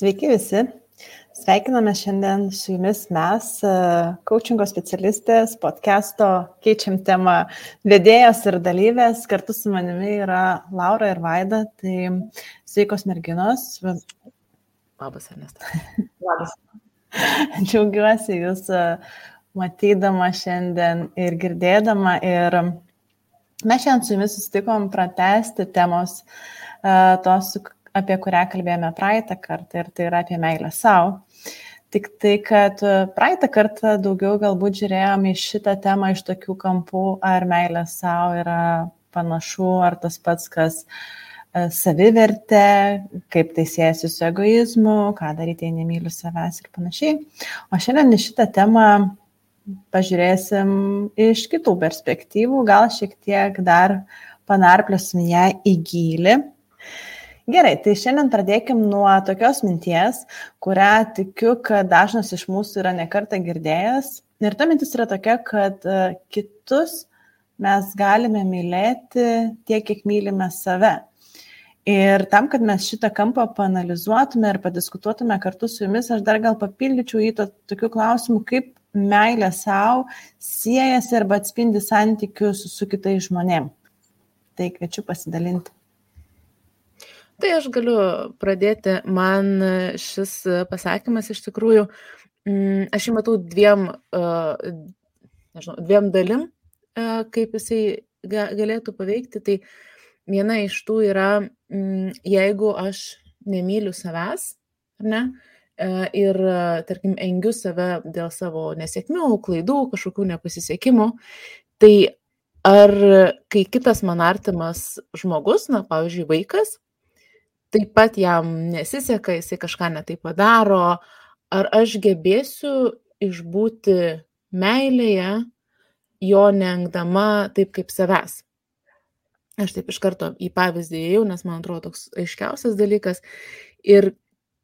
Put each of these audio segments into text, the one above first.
Sveiki visi. Sveikiname šiandien su jumis mes, coachingo specialistės, podcast'o keičiam temą vedėjas ir dalyvės. Kartu su manimi yra Laura ir Vaida. Tai sveikos merginos. Labas, Ernestas. Labas. Džiaugiuosi jūs matydama šiandien ir girdėdama. Ir mes šiandien su jumis susitikom pratesti temos tos, apie kurią kalbėjome praeitą kartą ir tai yra apie meilę savo. Tik tai, kad praeitą kartą daugiau galbūt žiūrėjome į šitą temą iš tokių kampų, ar meilė savo yra panašu, ar tas pats, kas e, savivertė, kaip tai siejasi su egoizmu, ką daryti, jei nemyliu savęs ir panašiai. O šiandien į šitą temą pažiūrėsim iš kitų perspektyvų, gal šiek tiek dar panarplėsim ją į gilį Gerai, tai šiandien pradėkim nuo tokios minties, kurią tikiu, kad dažnas iš mūsų yra nekarta girdėjęs. Ir ta mintis yra tokia, kad e, kitus mes galime mylėti tiek, kiek mylime save. Ir tam, kad mes šitą kampą panalizuotume ir padiskutuotume kartu su jumis, aš dar gal papildyčiau į to tokių klausimų, kaip meilė savo siejasi arba atspindi santykius su kitais žmonėmis. Tai kviečiu pasidalinti. Tai aš galiu pradėti. Man šis pasakymas iš tikrųjų, mm, aš jį matau dviem, nežinau, dviem dalim, kaip jisai galėtų paveikti. Tai viena iš tų yra, mm, jeigu aš nemyliu savęs, ar ne, ir, tarkim, engiu save dėl savo nesėkmių, klaidų, kažkokių nepasisekimų, tai ar kai kitas man artimas žmogus, na, pavyzdžiui, vaikas, taip pat jam nesiseka, jisai kažką netai padaro, ar aš gebėsiu išbūti meilėje, jo neengdama taip kaip savęs. Aš taip iš karto į pavyzdį įėjau, nes man atrodo toks aiškiausias dalykas. Ir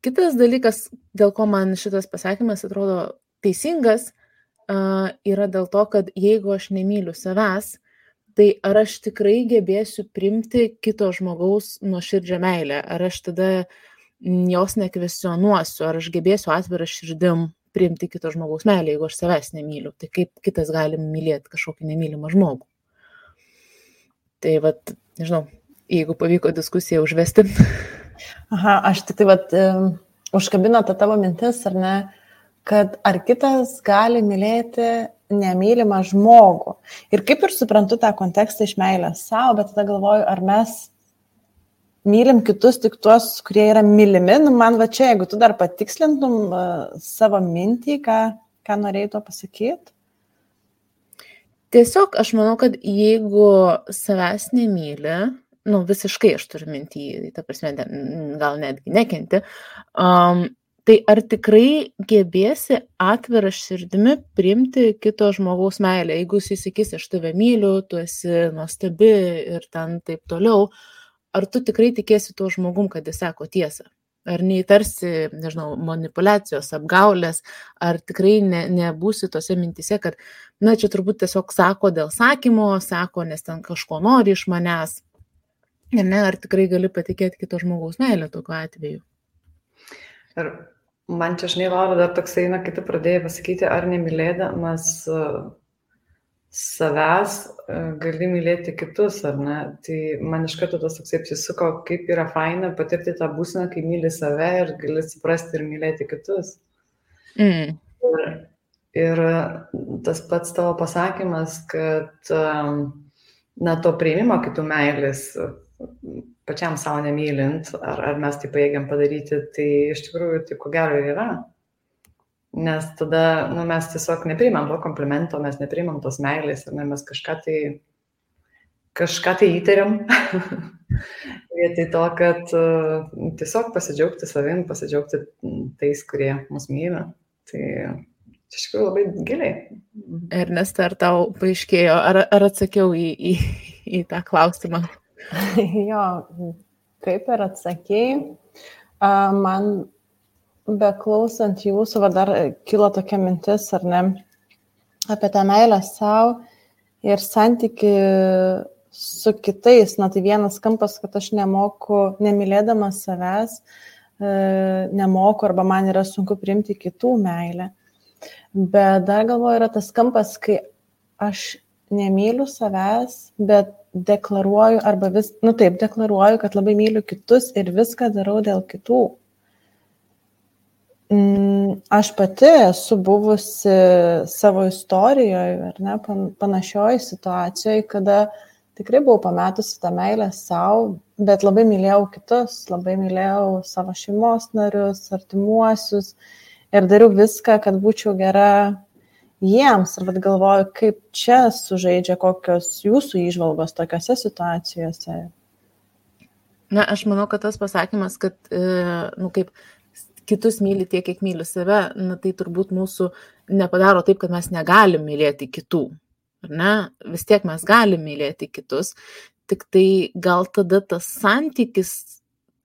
kitas dalykas, dėl ko man šitas pasakymas atrodo teisingas, yra dėl to, kad jeigu aš nemyliu savęs, tai ar aš tikrai gebėsiu primti kito žmogaus nuoširdžią meilę, ar aš tada jos nekvesionuosiu, ar aš gebėsiu atvirą širdim priimti kito žmogaus meilę, jeigu aš savęs nemyliu. Tai kaip kitas gali mylėti kažkokį nemylimą žmogų. Tai vad, nežinau, jeigu pavyko diskusiją užvesti. Aha, aš tik tai vad, um, užkabino tą tavo mintis, ar ne, kad ar kitas gali mylėti nemylimą žmogų. Ir kaip ir suprantu tą kontekstą iš meilės savo, bet tada galvoju, ar mes mylim kitus tik tuos, kurie yra mylimi. Nu, man va čia, jeigu tu dar patikslintum uh, savo mintį, ką, ką norėjai to pasakyti. Tiesiog aš manau, kad jeigu savęs nemyli, nu visiškai aš turiu mintį, ta prasme, gal netgi nekenti, um, tai ar tikrai gebėsi atvira širdimi priimti kito žmogaus meilę, jeigu jis įsakys, aš tave myliu, tu esi nuostabi ir ten taip toliau, ar tu tikrai tikėsi tuo žmogum, kad jis sako tiesą? Ar neįtarsi, nežinau, manipulacijos, apgaulės, ar tikrai ne, nebūsi tose mintise, kad, na, čia turbūt tiesiog sako dėl sakymo, sako, nes ten kažko nori iš manęs. Ir ne, ar tikrai gali patikėti kito žmogaus meilę tokiu atveju. Ir Man čia, žinai, Laura, dar toksai, na, kai tu pradėjai pasakyti, ar nemylėdamas e, savęs e, gali mylėti kitus, ar ne? Tai man iš karto tas toksai apsisuko, kaip yra faina patirti tą būseną, kai myli save ir gali suprasti ir mylėti kitus. Mm. Ir, ir tas pats tavo pasakymas, kad, na, to prieimimo kitų meilės pačiam savo nemylint, ar, ar mes tai paėgiam padaryti, tai iš tikrųjų tai ko gero ir yra. Nes tada nu, mes tiesiog neprimam to komplimento, mes neprimam tos meilės, ar ne, mes kažką tai, kažką tai įtariam. Vietoj to, kad uh, tiesiog pasidžiaugti savim, pasidžiaugti tais, kurie mus myli. Tai iš tikrųjų labai giliai. Ernesta, ar tau paaiškėjo, ar, ar atsakiau į, į, į tą klausimą? jo, kaip ir atsakėjai, man beklausant jūsų, va dar kilo tokia mintis, ar ne, apie tą meilę savo ir santyki su kitais. Na tai vienas kampas, kad aš nemoku, nemylėdama savęs, nemoku arba man yra sunku priimti kitų meilę. Bet dar galvoju, yra tas kampas, kai aš nemyliu savęs, bet deklaruoju arba vis, nu taip, deklaruoju, kad labai myliu kitus ir viską darau dėl kitų. Mm, aš pati esu buvusi savo istorijoje, ar ne, panašioje situacijoje, kada tikrai buvau pametusi tą meilę savo, bet labai mylėjau kitus, labai mylėjau savo šeimos narius, artimuosius ir dariau viską, kad būčiau gera jiems. Ir vad galvoju, kaip čia sužaidžia kokios jūsų išvalgos tokiuose situacijose. Na, aš manau, kad tas pasakymas, kad, e, nu, kaip kitus myli tiek, kiek myli save, na, tai turbūt mūsų nepadaro taip, kad mes negalim mylėti kitų. Ar ne? Vis tiek mes galim mylėti kitus, tik tai gal tada tas santykis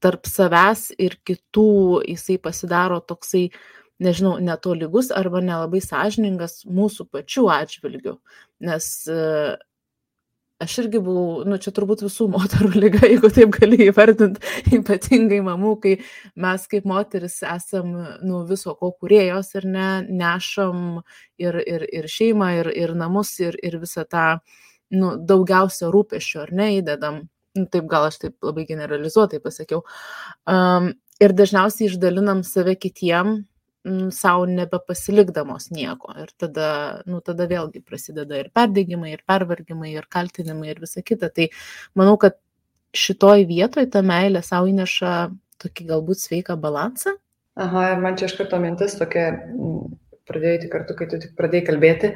tarp savęs ir kitų, jisai pasidaro toksai, nežinau, netolygus arba nelabai sąžiningas mūsų pačių atžvilgių. Nes aš irgi buvau, nu čia turbūt visų moterų lyga, jeigu taip gali įvardinti, ypatingai mamų, kai mes kaip moteris esam, nu, viso ko kuriejos ir ne, nešam ir, ir, ir šeimą, ir, ir namus, ir, ir visą tą, nu, daugiausia rūpešio, ar ne, įdedam. Nu, taip gal aš taip labai generalizuotai pasakiau. Um, ir dažniausiai išdalinam save kitiem, savo nebepasilikdamos nieko. Ir tada, nu, tada vėlgi prasideda ir perdėgymai, ir pervargimai, ir kaltinimai, ir visa kita. Tai manau, kad šitoj vietoj ta meilė savo įneša tokį galbūt sveiką balansą. Aha, ir man čia iš karto mintis tokia, pradėjai tik kartu, kai tu tik pradėjai kalbėti,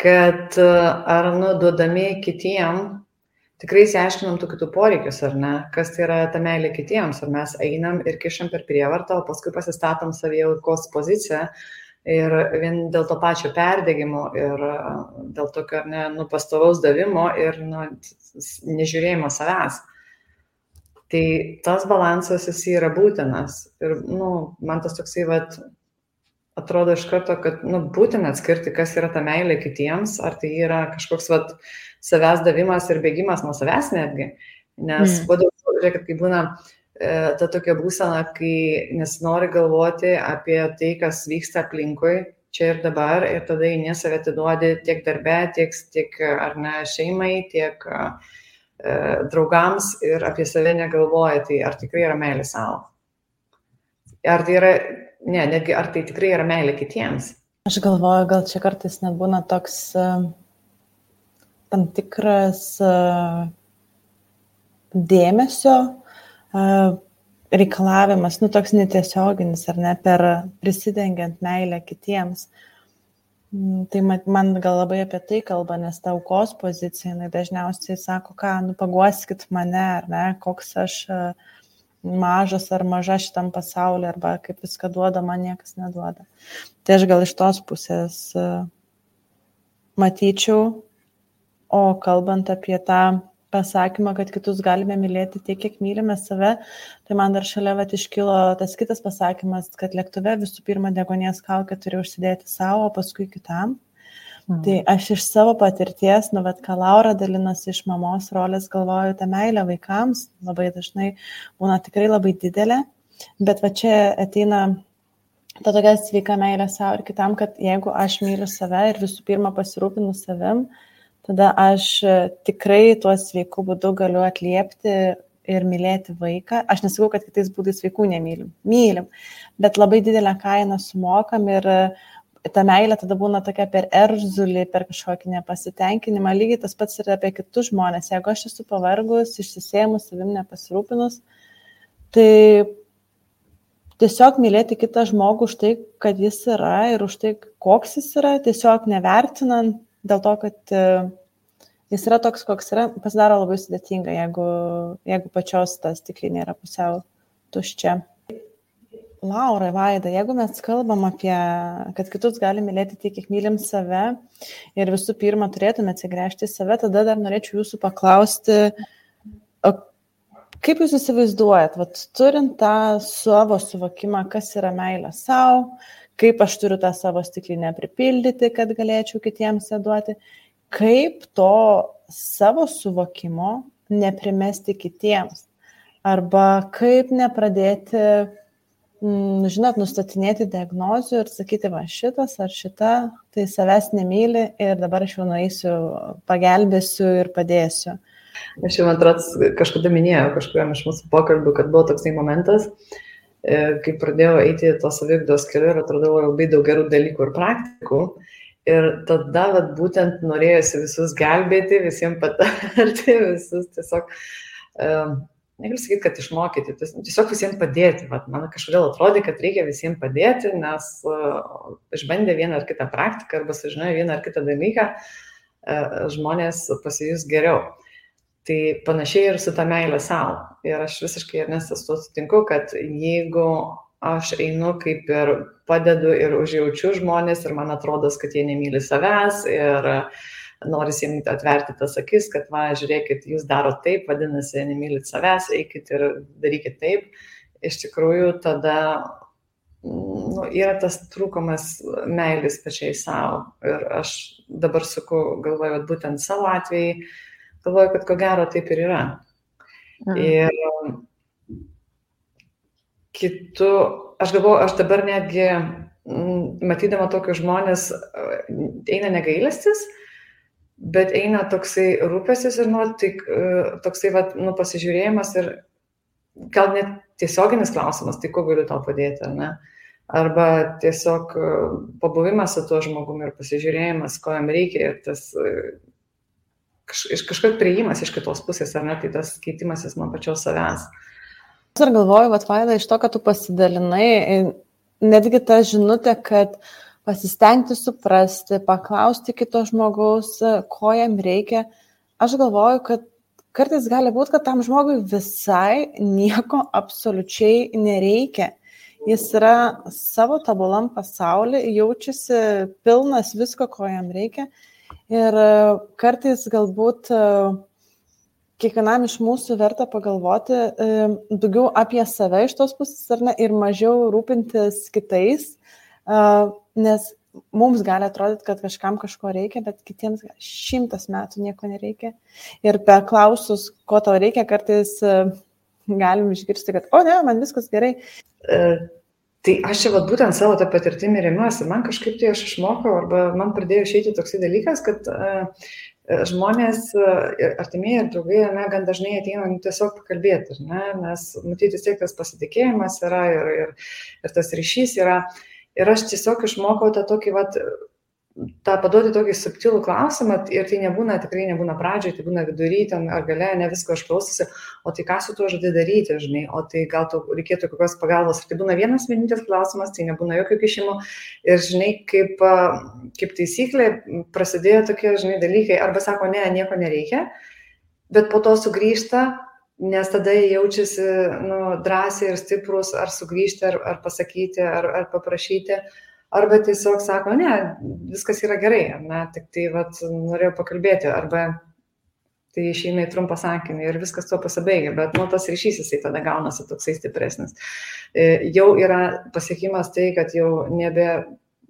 kad ar nuduodami kitiem tikrai įsiaiškinam tų kitų poreikius, ar ne, kas tai yra ta meilė kitiems, ar mes einam ir kišam per prievartą, o paskui pasistatom savyje aukos poziciją ir vien dėl to pačio perdėgymo ir dėl tokio ne, nu, pastovaus davimo ir nu, nežiūrėjimo savęs. Tai tas balansas jis yra būtinas. Ir nu, man tas toksai, vat, atrodo iš karto, kad nu, būtina atskirti, kas yra ta meilė kitiems, ar tai yra kažkoks vat, savęs davimas ir bėgimas nuo savęs netgi. Nes mm. daugiau, žiūrėkit, kai būna e, ta tokia būsena, kai nesinori galvoti apie tai, kas vyksta aplinkui, čia ir dabar, ir tada į nesavę atiduodi tiek darbę, tiek, tiek ar ne šeimai, tiek e, draugams ir apie save negalvoji, tai ar tikrai yra meilė savo. Ar tai yra ne, netgi ar tai tikrai yra meilė kitiems. Aš galvoju, gal čia kartais nebūna toks uh, tam tikras uh, dėmesio uh, reikalavimas, nu toks netiesioginis ar ne, per prisidengiant meilę kitiems. Mm, tai man gal labai apie tai kalba, nes ta aukos pozicija, jinai dažniausiai sako, ką, nu paguoskit mane, ar ne, koks aš uh, mažas ar maža šitam pasauliu, arba kaip viską duoda, man niekas neduoda. Tai aš gal iš tos pusės e, matyčiau, o kalbant apie tą pasakymą, kad kitus galime mylėti tiek, kiek mylime save, tai man dar šalia vat iškilo tas kitas pasakymas, kad lėktuve visų pirma degonies kaukę turi užsidėti savo, o paskui kitam. Mhm. Tai aš iš savo patirties, nu, bet ką Laura dalinosi iš mamos rolės, galvoju, ta meilė vaikams labai dažnai būna tikrai labai didelė, bet va čia ateina ta tokia sveika meilė savo ir kitam, kad jeigu aš myliu save ir visų pirma pasirūpinu savim, tada aš tikrai tuo sveiku būdu galiu atliepti ir mylėti vaiką. Aš nesakau, kad kitais būdais vaikų nemylim. Mylim, bet labai didelę kainą sumokam ir uh, ta meilė tada būna tokia per erzulį, per kažkokį nepasitenkinimą. Lygiai tas pats ir apie kitus žmonės. Jeigu aš esu pavargus, išsisėmus, savim nepasirūpinus, tai tiesiog mylėti kitą žmogų už tai, kad jis yra ir už tai, koks jis yra, tiesiog nevertinant dėl to, kad e, jis yra toks, koks yra, pasidaro labai sudėtinga, jeigu, jeigu pačios tas stiklinė yra pusiau tuščia. Laura, Vaida, jeigu mes kalbam apie, kad kitus galime mylėti tiek, kiek mylim save ir visų pirma turėtume atsigręžti į save, tada dar norėčiau jūsų paklausti, kaip jūs įsivaizduojat, vat, turint tą savo suvokimą, kas yra meilė savo, kaip aš turiu tą savo stiklinę pripildyti, kad galėčiau kitiems ją duoti, kaip to savo suvokimo neprimesti kitiems, arba kaip nepradėti žinot, nustatinėti diagnozių ir sakyti, va šitas ar šita, tai savęs nemyli ir dabar aš jau nueisiu, pagelbėsiu ir padėsiu. Aš jau, man atrodo, kažkada minėjau kažkuriam iš mūsų pokalbių, kad buvo toksai momentas, e, kai pradėjau eiti to savigdos keliu ir atradau labai daug gerų dalykų ir praktikų. Ir tada vat, būtent norėjusi visus gelbėti, visiems patarti, visus tiesiog, um, negaliu sakyti, kad išmokyti, tiesiog visiems padėti. Vat, man kažkodėl atrodė, kad reikia visiems padėti, nes uh, išbandę vieną ar kitą praktiką arba sužinoję vieną ar kitą dalyką, uh, žmonės pasijus geriau. Tai panašiai ir su ta meilė savo. Ir aš visiškai nesas tuo sutinku, kad jeigu aš einu kaip ir padedu ir užjaučiu žmonės ir man atrodo, kad jie nemyli savęs ir nori jiems atverti tas akis, kad, va, žiūrėkit, jūs darote taip, vadinasi, nemylit savęs, eikit ir darykit taip. Iš tikrųjų, tada nu, yra tas trūkumas meilės pačiai savo. Ir aš dabar suku, galvoju, kad būtent savo atvejai, galvoju, kad ko gero taip ir yra. Mhm. Ir kitu, aš galvoju, aš dabar netgi mm, matydama tokius žmonės, eina negailestis, bet eina toksai rūpesis ir nu, tik, toksai va, nu, pasižiūrėjimas ir gal net tiesioginis klausimas, tai kuo galiu tau padėti, ar ne? Arba tiesiog pabuvimas su tuo žmogumi ir pasižiūrėjimas, ko jam reikia ir tas kaž, kažkoks prieimas iš kitos pusės, ar ne, tai tas keitimasis man pačios savęs. Uh, Ir galvoju, vat vaida, iš to, kad tu pasidalinai, netgi ta žinutė, kad pasistengti suprasti, paklausti kito žmogaus, ko jam reikia. Aš galvoju, kad kartais gali būti, kad tam žmogui visai nieko absoliučiai nereikia. Jis yra savo tabulam pasaulį, jaučiasi pilnas visko, ko jam reikia. Ir kartais galbūt uh, kiekvienam iš mūsų verta pagalvoti e, daugiau apie save iš tos pusės ar ne ir mažiau rūpintis kitais, e, nes mums gali atrodyti, kad kažkam kažko reikia, bet kitiems šimtas metų nieko nereikia. Ir per klausus, ko tau reikia, kartais e, galim išgirsti, kad, o ne, man viskas gerai. Tai aš čia vat, būtent savo tą patirtimį remiuosi. Man kažkaip tai aš išmokau, arba man pradėjo išeiti toksai dalykas, kad uh, žmonės, e, artimieji ir draugai, ne, gan dažnai ateina nu, tiesiog pakalbėti, ne, nes matyti vis tiek tas pasitikėjimas yra ir, ir, ir tas ryšys yra. Ir aš tiesiog išmokau tą tokį, vat, tą paduoti tokį subtilų klausimą ir tai nebūna, tikrai nebūna pradžioje, tai būna vidury, ten ar gale, ne visko aš klausysiu, o tai ką su tuo žodį daryti, žinai, o tai gal tau reikėtų kokios pagalbos. Ir tai būna vienas vienintelis klausimas, tai nebūna jokio kišimo. Ir žinai, kaip, kaip taisyklė, prasidėjo tokie, žinai, dalykai, arba sako, ne, nieko nereikia, bet po to sugrįžta, nes tada jie jaučiasi nu, drąsiai ir stiprus, ar sugrįžti, ar, ar pasakyti, ar, ar paprašyti arba tiesiog sako, ne, viskas yra gerai, ne, tik tai vat, norėjau pakalbėti, arba tai išeina į trumpą sakinį ir viskas tuo pasibaigia, bet nu, tas ryšys jisai tada gaunasi toksai stipresnis. E, jau yra pasiekimas tai, kad jau nebe,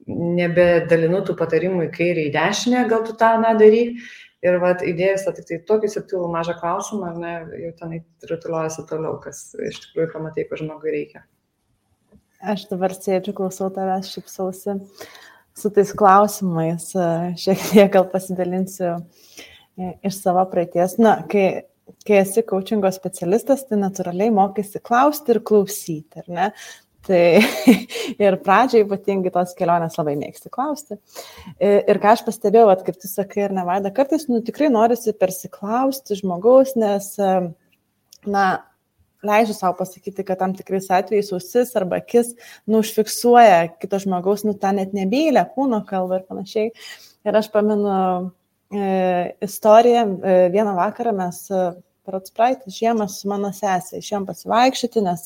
nebedalinu tų patarimų į kairę, į dešinę, gal tu tą na daryk. Ir vat, įdėjus tik tai tokį subtilų mažą klausimą, ne, jau tenai rutuliuojasi toliau, kas iš tikrųjų pamatai, ko žmogui reikia. Aš dabar sėdžiu, klausau tavęs, šipsausi su tais klausimais, šiek tiek gal pasidalinsiu e, iš savo praeities. Na, kai, kai esi coachingo specialistas, tai natūraliai mokaisi klausti ir klausyti, ar ne? Tai ir pradžiai ypatingai tos kelionės labai mėgsti klausti. Ir ką aš pastebėjau, at, kaip tu sakai, ir nevaida, kartais nu, tikrai norisi persiklausti žmogaus, nes, na, leidžiu savo pasakyti, kad tam tikrais atvejais ausis arba akis, nu, užfiksuoja kito žmogaus, nu, tą net nebylę, kūno kalbą ir panašiai. Ir aš pamenu e, istoriją, e, vieną vakarą mes Parots praeitą žiemą su mano sesė išėjom pasivaikščioti, nes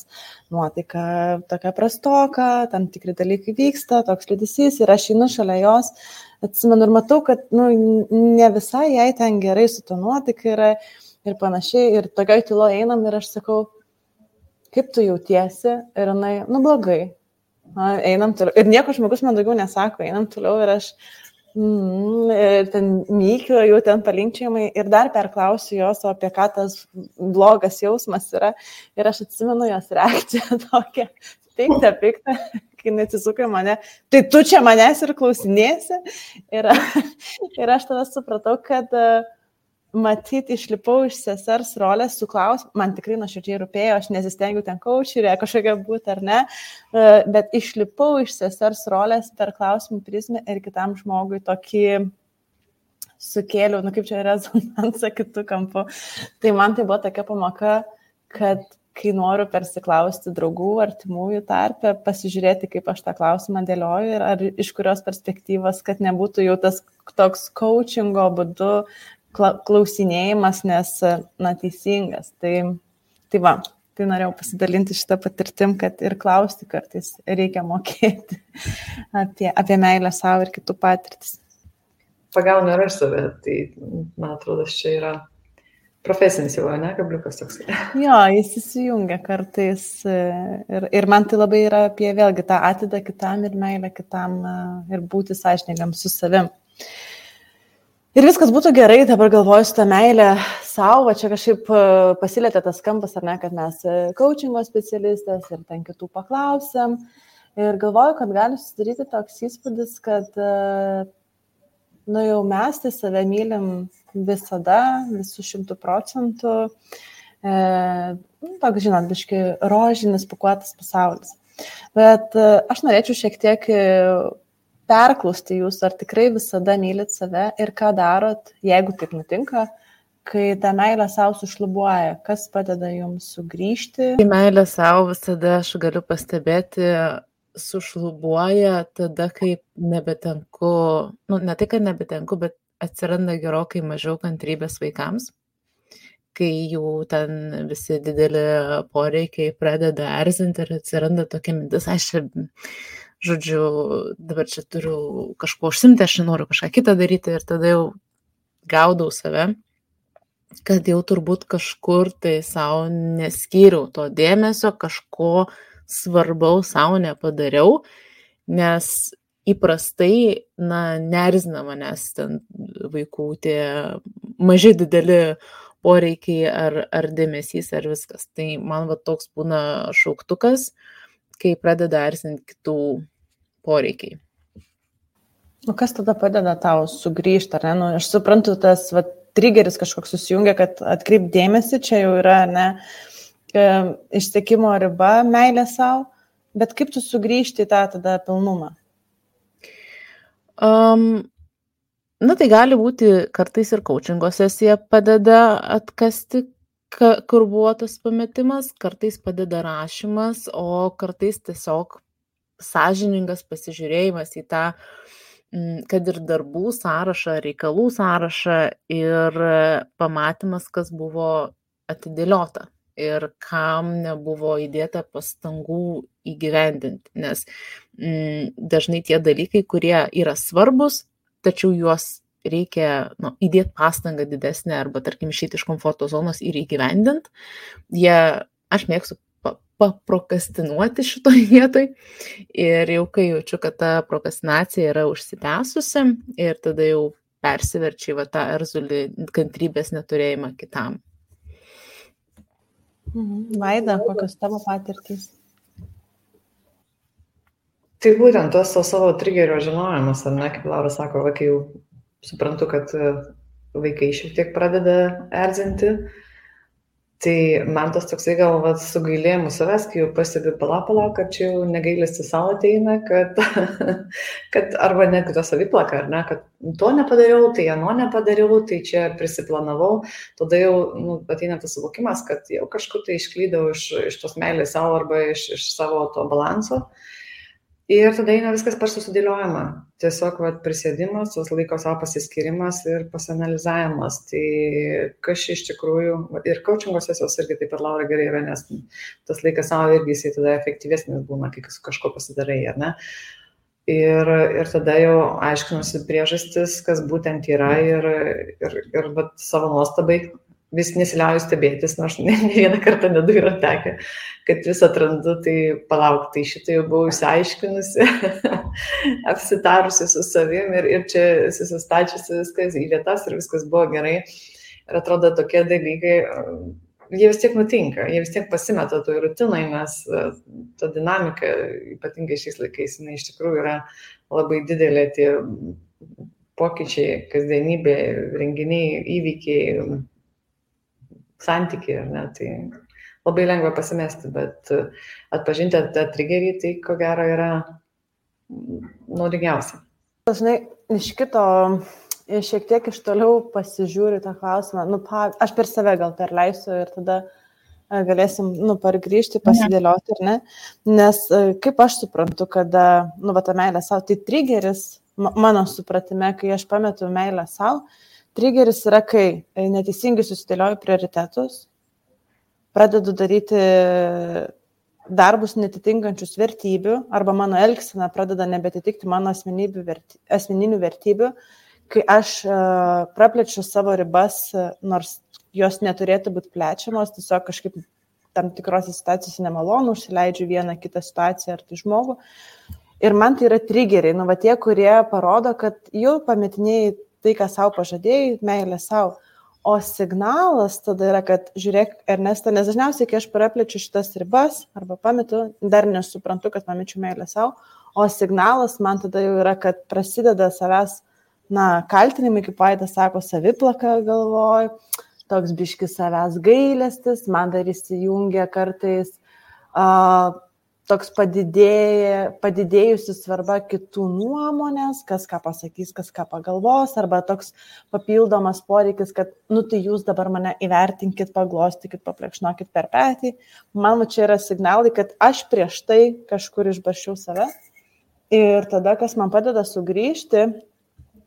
nuotaika tokia prastoka, tam tikri dalykai vyksta, toks liūdėsys ir aš einu šalia jos, atsimenu ir matau, kad nu, ne visai jai ten gerai su to nuotaika yra ir panašiai. Ir tokioj tylo einam ir aš sakau, kaip tu jautiesi ir jinai, nu blogai. Na, einam toliau. Ir nieko žmogus man daugiau nesako, einam toliau ir aš mm, ir ten mykiu, jau ten palinkčiamai ir dar perklausiu jos, apie ką tas blogas jausmas yra. Ir aš atsimenu jos reakciją tokią, pikta, pikta, kai neatsisukai mane, tai tu čia manęs ir klausinėsi. Ir, ir aš tada supratau, kad uh, matyti, išlipau iš sesers rolės su klausimu, man tikrai nuoširdžiai rūpėjo, aš nesistengiu ten kaučerė kažkokia būti ar ne, e, bet išlipau iš sesers rolės per klausimų prizmę ir kitam žmogui tokį sukėliau, nu kaip čia rezonansą kitų kampų. Tai man tai buvo tokia pamoka, kad kai noriu persiklausti draugų, artimųjų tarpę, pasižiūrėti, kaip aš tą klausimą dėlioju ir ar iš kurios perspektyvos, kad nebūtų jau tas toks coachingo būdu klausinėjimas, nes, na, teisingas. Tai, tai va, tai norėjau pasidalinti šitą patirtim, kad ir klausti kartais reikia mokėti apie, apie meilę savo ir kitų patirtis. Pagaunu ir aš save, tai man atrodo, čia yra profesinis jau, ne, kabliukas toks. Jo, jis įsijungia kartais ir, ir man tai labai yra apie vėlgi tą atidą kitam ir meilę kitam ir būti sąžiningam su savim. Ir viskas būtų gerai, dabar galvoju su tą meilę savo, čia kažkaip e, pasilėtė tas kampas, ar ne, kad mes e, coachingo specialistės ir ten kitų paklausėm. Ir galvoju, kad gali susidaryti toks įspūdis, kad, e, nu jau mes tai save mylim visada, visų šimtų procentų. E, nu, toks, žinot, biški rožinis pakuotas pasaulis. Bet aš norėčiau šiek tiek perklausti jūsų, ar tikrai visada mylit save ir ką darot, jeigu taip nutinka, kai ta meilė savo sušlubuoja, kas padeda jums sugrįžti? Tai meilė savo visada, aš galiu pastebėti, sušlubuoja tada, kai nebetenku, nu, ne tai, kad nebetenku, bet atsiranda gerokai mažiau kantrybės vaikams, kai jų ten visi dideli poreikiai pradeda erzinti ir atsiranda tokia mintis, aš žodžiu, dabar čia turiu kažkuo užsimti, aš noriu kažką kitą daryti ir tada jau gaudau save, kad jau turbūt kažkur tai savo neskyriau to dėmesio, kažko svarbaus savo nepadariau, nes įprastai, na, nerzina manęs ten vaikų tie maži dideli poreikiai ar, ar dėmesys ar viskas. Tai man va toks būna šauktukas, kai pradeda erzinti kitų poreikiai. O kas tada padeda tau sugrįžti, ar ne? Nu, aš suprantu, tas va, trigeris kažkoks susijungia, kad atkreip dėmesį, čia jau yra ne e, ištekimo riba, meilė savo, bet kaip tu sugrįžti į tą tada pilnumą? Um, na, tai gali būti kartais ir coachingo sesija padeda atkasti, ka, kur buvo tas pametimas, kartais padeda rašymas, o kartais tiesiog sąžiningas pasižiūrėjimas į tą, mm, kad ir darbų sąrašą, reikalų sąrašą ir pamatymas, kas buvo atidėliota ir kam nebuvo įdėta pastangų įgyvendinti. Nes mm, dažnai tie dalykai, kurie yra svarbus, tačiau juos reikia nu, įdėti pastangą didesnę arba, tarkim, išeiti iš komforto zonos ir įgyvendinti. Jie, aš mėgstu paprokrastinuoti šitoj vietoj. Ir jau kai jaučiu, kad ta prokrastinacija yra užsitęsusi ir tada jau persiverčiai va tą erzulį kantrybės neturėjimą kitam. Mhm. Vaida, kokios tavo patirtys? Tai būtent tos to savo trigerio žinojimas, ar ne, kaip Laura sako, va, kai jau suprantu, kad vaikai šiek tiek pradeda erzinti, uh, Tai man tas toksai gal va, su gailėjimu savęs, kai jau pastebi palapalą, kad čia jau negailesti savo ateina, kad, kad arba netgi to saviplaka, ar ne, kad to nepadariau, tai ano nepadariau, tai čia prisiplanavau, tada jau nu, ateina tas suvokimas, kad jau kažkur tai išklydau iš, iš tos meilės savo arba iš, iš savo to balanso. Uh, Ir tada eina viskas per susidėliojimą. Tiesiog vat, prisėdimas, tos laiko savo pasiskirimas ir pasanalizavimas. Tai kas iš tikrųjų, ir coachingo sesijos irgi taip ir Laura gerai yra, nes tas laikas savo irgi jisai tada efektyvesnis būna, kai kažko pasidarai, ar ne? Ir, ir tada jau aiškinusi priežastis, kas būtent yra ir, ir, ir vat, savo nuostabai vis nesiliauju stebėtis, nors ne, ne vieną kartą nedu yra tekę, kad vis atrandu, tai palauk, tai šitą jau buvau išsiaiškinusi, apsitarusi su savim ir, ir čia susistačiusi viskas į vietas ir viskas buvo gerai. Ir atrodo tokie dalykai, jie vis tiek nutinka, jie vis tiek pasimeta toj rutinai, nes e, ta dinamika, ypatingai šiais laikais, jinai iš tikrųjų yra labai didelė, tie pokyčiai, kasdienybė, renginiai, įvykiai, santykiai, ar ne, tai labai lengva pasimesti, bet atpažinti tą triggerį, tai ko gero yra naudingiausia. Dažnai iš kito šiek tiek iš toliau pasižiūriu tą klausimą. Nu, pa, aš per save gal perleisiu ir tada e, galėsim, nu, pargrįžti, pasidėlioti, ar ne? Nes e, kaip aš suprantu, kad, e, nu, va, ta meilė savo, tai triggeris, mano supratime, kai aš pametu meilę savo, triggeris yra, kai neteisingai susidėlioju prioritetus, pradedu daryti darbus netitinkančius vertybių arba mano elgsena pradeda nebetitikti mano verty, asmeninių vertybių, kai aš uh, praplečiu savo ribas, uh, nors jos neturėtų būti plečiamos, tiesiog kažkaip tam tikrose situacijose nemalonu, užsileidžiu vieną kitą situaciją ar tai žmogų. Ir man tai yra triggeriai, nu va tie, kurie parodo, kad jau pametinėjai tai, ką savo pažadėjai, meilė savo. O signalas tada yra, kad žiūrėk, Ernesta, nes dažniausiai, kai aš praplečiu šitas ribas arba pametu, dar nesuprantu, kad pamečiu meilę savo, o signalas man tada jau yra, kad prasideda savęs na, kaltinimai, kaip Vaidas sako, saviplaka galvoj, toks biškis savęs gailestis, man dar įsijungia kartais uh, toks padidėja, padidėjusi svarba kitų nuomonės, kas ką pasakys, kas ką pagalvos, arba toks papildomas poreikis, kad, nu tai jūs dabar mane įvertinkit, paglostykit, paplekšnokit per petį. Man čia yra signalai, kad aš prieš tai kažkur išbašiau save. Ir tada, kas man padeda sugrįžti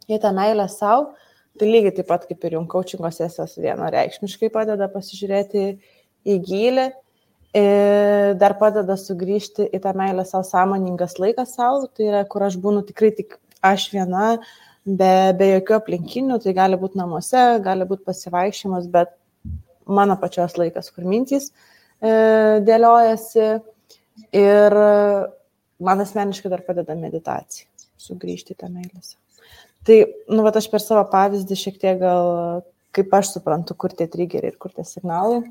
į tą meilę savo, tai lygiai taip pat kaip ir jums coachingo sesijos vienareikšmiškai padeda pasižiūrėti į gilį, dar padeda sugrįžti į tą meilę savo sąmoningas laikas savo, tai yra, kur aš būnu tikrai tik aš viena, be, be jokių aplinkinių, tai gali būti namuose, gali būti pasivaikščiojimas, bet mano pačios laikas, kur mintys e, dėliojasi ir man asmeniškai dar padeda meditacija, sugrįžti į tą meilę. Tai, nu, va, aš per savo pavyzdį šiek tiek gal, kaip aš suprantu, kur tie trigeriai ir kur tie signalai.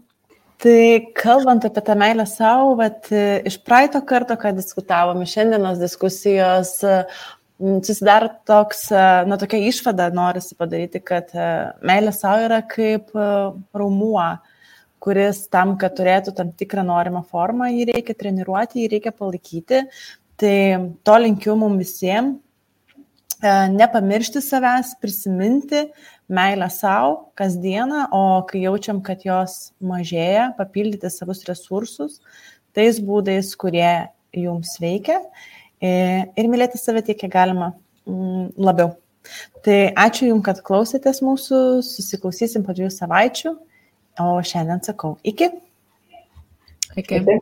Tai kalbant apie tą meilę savo, vat, iš praeito karto, ką diskutavome, šiandienos diskusijos, susidaro toks, na, tokia išvada norisi padaryti, kad meilė savo yra kaip raumuo, kuris tam, kad turėtų tam tikrą norimą formą, jį reikia treniruoti, jį reikia palaikyti. Tai to linkiu mums visiems, E, nepamiršti savęs, prisiminti meilę savo kasdieną, o kai jaučiam, kad jos mažėja, papildyti savus resursus tais būdais, kurie jums veikia e, ir mylėti save tiek, kiek galima mm, labiau. Tai ačiū Jums, kad klausėtės mūsų, susiklausysim po dviejų savaičių, o šiandien sakau iki. Iki. iki.